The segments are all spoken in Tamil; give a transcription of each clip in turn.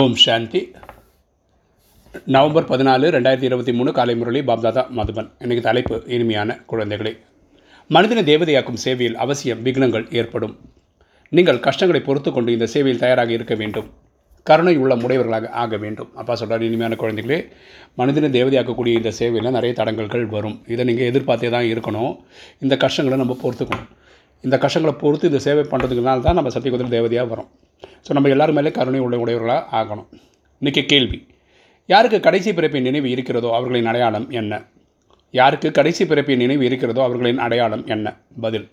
ஓம் சாந்தி. நவம்பர் பதினாலு ரெண்டாயிரத்தி இருபத்தி மூணு காலை முரளி பாப்தாதா மதுபன். இன்றைக்கு தலைப்பு இனிமையான குழந்தைகளே. மனிதனை தேவதையாக்கும் சேவையில் அவசியம் விக்னங்கள் ஏற்படும். நீங்கள் கஷ்டங்களை பொறுத்து கொண்டு இந்த சேவையில் தயாராக இருக்க வேண்டும். கருணை உள்ள முடையவர்களாக ஆக வேண்டும். அப்பா சொல்கிறார் இனிமையான குழந்தைகளே மனிதனை தேவதையாக்கக்கூடிய இந்த சேவையில் நிறைய தடங்கல்கள் வரும். இதை நீங்கள் எதிர்பார்த்தே தான் இருக்கணும். இந்த கஷ்டங்களை நம்ம பொறுத்துக்கணும். இந்த கஷ்டங்களை பொறுத்து இந்த சேவை பண்ணுறதுக்குனால தான் நம்ம சத்தியகுதிரை தேவதையாக வரோம். ஸோ நம்ம எல்லாரும் மேலே கருணை உள்ள உடையவர்களாக ஆகணும். இன்றைக்கி கேள்வி. யாருக்கு கடைசி பிறப்பின் நினைவு இருக்கிறதோ அவர்களின் அடையாளம் என்ன? யாருக்கு கடைசி பிறப்பின் நினைவு இருக்கிறதோ அவர்களின் அடையாளம் என்ன? பதில்.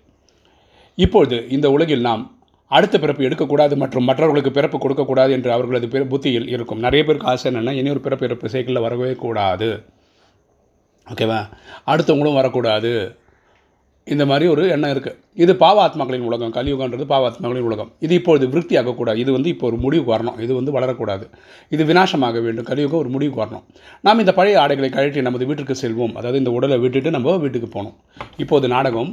இப்பொழுது இந்த உலகில் நாம் அடுத்த பிறப்பு எடுக்கக்கூடாது மற்றும் மற்றவர்களுக்கு பிறப்பு கொடுக்கக்கூடாது என்று அவர்களது பிற புத்தியில் இருக்கும். நிறைய பேருக்கு ஆசை என்னென்னா இனி ஒரு பிறப்பு இறப்பு சைக்கிளில் வரவே கூடாது. ஓகேவா அடுத்தவங்களும் வரக்கூடாது. இந்த மாதிரி ஒரு எண்ணம் இருக்குது இது பாவாத்மாக்களின் உலகம். கலியுகன்றது பாவாத்மாக்களின் உலகம். இது இப்பொழுது விருத்தி ஆகக்கூடாது இது வந்து இப்போ ஒரு முடிவுக்கு வரணும் இது வந்து வளரக்கூடாது. இது விநாசமாக வேண்டும். கலியுகம் ஒரு முடிவுக்கு வரணும் நாம் இந்த பழைய ஆடைகளை கழற்றி நமது வீட்டிற்கு செல்வோம். அதாவது இந்த உடலை விட்டுட்டு நம்ம வீட்டுக்கு போகணும். இப்போது நாடகம்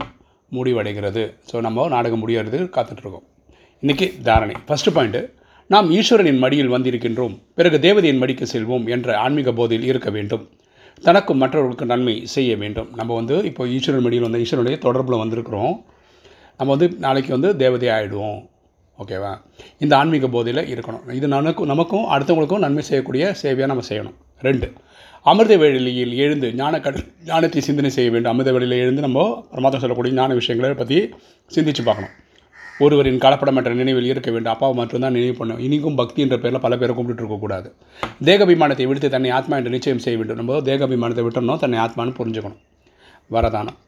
முடிவடைகிறது. ஸோ நம்ம நாடகம் முடியறது காத்துட்ருக்கோம். இன்றைக்கி தாரணை. ஃபஸ்ட்டு பாயிண்ட்டு நாம் ஈஸ்வரனின் மடியில் வந்திருக்கின்றோம். பிறகு தேவதையின் மடிக்கு செல்வோம் என்ற ஆன்மீக போதையில் இருக்க வேண்டும். தனக்கும் மற்றவர்களுக்கு நன்மை செய்ய வேண்டும். நம்ம வந்து இப்போ ஈஸ்வரன் மடியில் வந்து ஈஸ்வரனுடைய தொடர்பில் வந்திருக்கிறோம். நம்ம வந்து நாளைக்கு வந்து தேவதை ஆகிடுவோம் ஓகேவா இந்த ஆன்மீக போதையில் இருக்கணும். இது நமக்கும் நமக்கும் அடுத்தவங்களுக்கும் நன்மை செய்யக்கூடிய சேவையாக நம்ம செய்யணும். ரெண்டு அமிர்த வேளையில் எழுந்து ஞான கடல் ஞானத்தை சிந்தனை செய்ய வேண்டும். அமிர்த வேளையில் எழுந்து நம்ம பரமாத்மா சொல்லக்கூடிய ஞான விஷயங்களை பற்றி சிந்திச்சு பார்க்கணும். ஒருவரின் கலப்படமற்ற நினைவில் இருக்க வேண்டும். அப்பாவை மட்டும்தான் நினைவு பண்ணும் இனிக்கும் பக்தி என்ற பேரில் பல பேரை கும்பிட்டு இருக்கக்கூடாது தேகாபிமானத்தை விடுத்து தன்னை ஆத்மா என்று நிச்சயம் செய்ய வேண்டும். நம்ம தேகாபிமானத்தை விட்டுறணும் தன்னை ஆத்மான்னு புரிஞ்சுக்கணும். வரதானம்.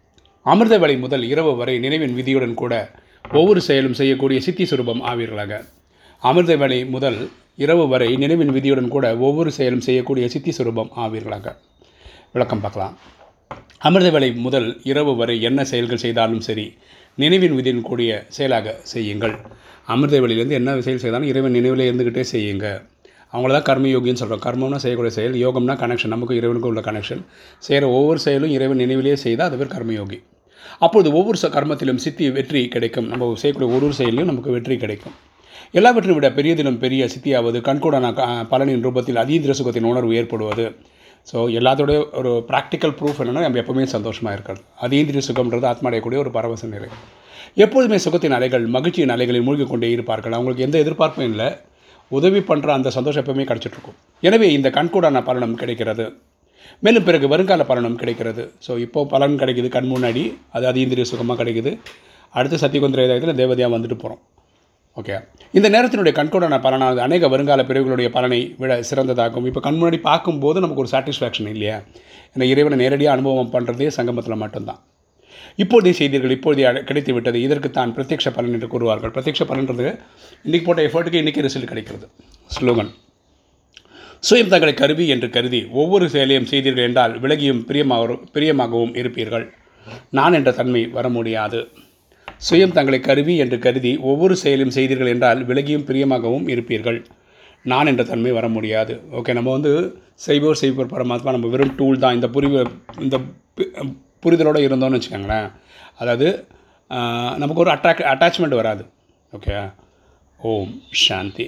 அமிர்தவலை முதல் இரவு வரை நினைவின் விதியுடன் கூட ஒவ்வொரு செயலும் செய்யக்கூடிய சித்தி சுரூபம் ஆவீர்களாக. அமிர்தவலை முதல் இரவு வரை நினைவின் விதியுடன் கூட ஒவ்வொரு செயலும் செய்யக்கூடிய சித்தி சுரூபம் ஆவீர்களாக. விளக்கம் பார்க்கலாம். அமிர்த வேலை முதல் இரவு வரை என்ன செயல்கள் செய்தாலும் சரி நினைவின் விதியின் கூடிய செயலாக செய்யுங்கள். அமிர்த வேலையிலேருந்து என்ன செயல் செய்தாலும் இறைவன் நினைவில் இருந்துக்கிட்டே செய்யுங்க. அவங்கள தான் கர்மயோகின்னு சொல்கிறோம் கர்மம்னா செய்யக்கூடிய செயல் யோகம்னா கனெக்ஷன் நமக்கு இறைவனுக்கும் உள்ள கனெக்ஷன் செய்கிற ஒவ்வொரு செயலும் இறைவன் நினைவிலேயே செய்தால் அது பேர் கர்மயோகி. அப்பொழுது ஒவ்வொரு கர்மத்திலும் சித்தி வெற்றி கிடைக்கும். நம்ம செய்யக்கூடிய ஒரு ஒரு செயலையும் நமக்கு வெற்றி கிடைக்கும். எல்லாவற்றையும் விட பெரியதிலும் பெரிய சித்தியாவது கண்கூடான பலனின் ரூபத்தில் அதீந்திர சுகத்தின் உணர்வு ஏற்படுவது ஸோ எல்லாத்தோடைய ஒரு ப்ராக்டிக்கல் ப்ரூஃப் என்னென்னா நம்ம எப்போவுமே சந்தோஷமாக இருக்கிறது அதீந்திரிய சுகம்ன்றது ஆத்மாடையக்கூடிய ஒரு பரவச நிலை. எப்பொழுதுமே சுகத்தின் அலைகள் மகிழ்ச்சியின் அலைகளில் மூழ்கி கொண்டே இருப்பார்கள். அவங்களுக்கு எந்த எதிர்பார்ப்பும் இல்லை. உதவி பண்ணுற அந்த சந்தோஷம் எப்பவுமே கிடச்சிட்ருக்கும். எனவே இந்த கண்கூடான பலனும் கிடைக்கிறது. மேலும் பிறகு வருங்கால பலனும் கிடைக்கிறது. ஸோ இப்போது பலன் கிடைக்குது கண் முன்னாடி அது அதீந்திரிய சுகமாக கிடைக்குது. அடுத்து சத்தியகுந்திர இதயத்தில் தேவதையாக வந்துட்டு போகிறோம் ஓகே இந்த நேரத்தினுடைய கண்கூடான பலனானது அநேக வருங்கால பிரிவுகளுடைய பலனை விட சிறந்ததாகும். இப்போ கண் முன்னாடி பார்க்கும்போது நமக்கு ஒரு சாட்டிஸ்ஃபேக்ஷன் இல்லையா? இந்த இறைவனை நேரடியாக அனுபவம் பண்ணுறதே சங்கமத்தில் மட்டும்தான். இப்போதைய செய்திகள் இப்போதைய கிடைத்து விட்டது இதற்கு தான் பிரத்யக்ஷ பலன் என்று கூறுவார்கள். பிரத்யக்ஷ பலன்றது இன்றைக்கி போட்ட எஃபர்ட்டுக்கு இன்றைக்கி ரிசல்ட் கிடைக்கிறது. ஸ்லோகன் சுயம் தங்களை கருவி என்று கருதி ஒவ்வொரு செயலையும் செய்தீர்கள் என்றால் விலகியும் பிரியமாக பிரியமாகவும் இருப்பீர்கள். நான் என்ற தன்மை வர முடியாது. சுயம் தங்களை கருவி என்று கருதி ஒவ்வொரு செயலையும் செய்தீர்கள் என்றால் விலகியும் பிரியமாகவும் இருப்பீர்கள். நான் என்ற தன்மை வர முடியாது. ஓகே நம்ம வந்து செய்வோர் செய்வோர் பரமாத்மா நம்ம வெறும் டூல் தான். இந்த புரிவு இந்த புரிதலோடு இருந்தோம்னு வச்சுக்கோங்களேன். அதாவது நமக்கு ஒரு அட்ராக் அட்டாச்மெண்ட் வராது. ஓகே ஓம் சாந்தி.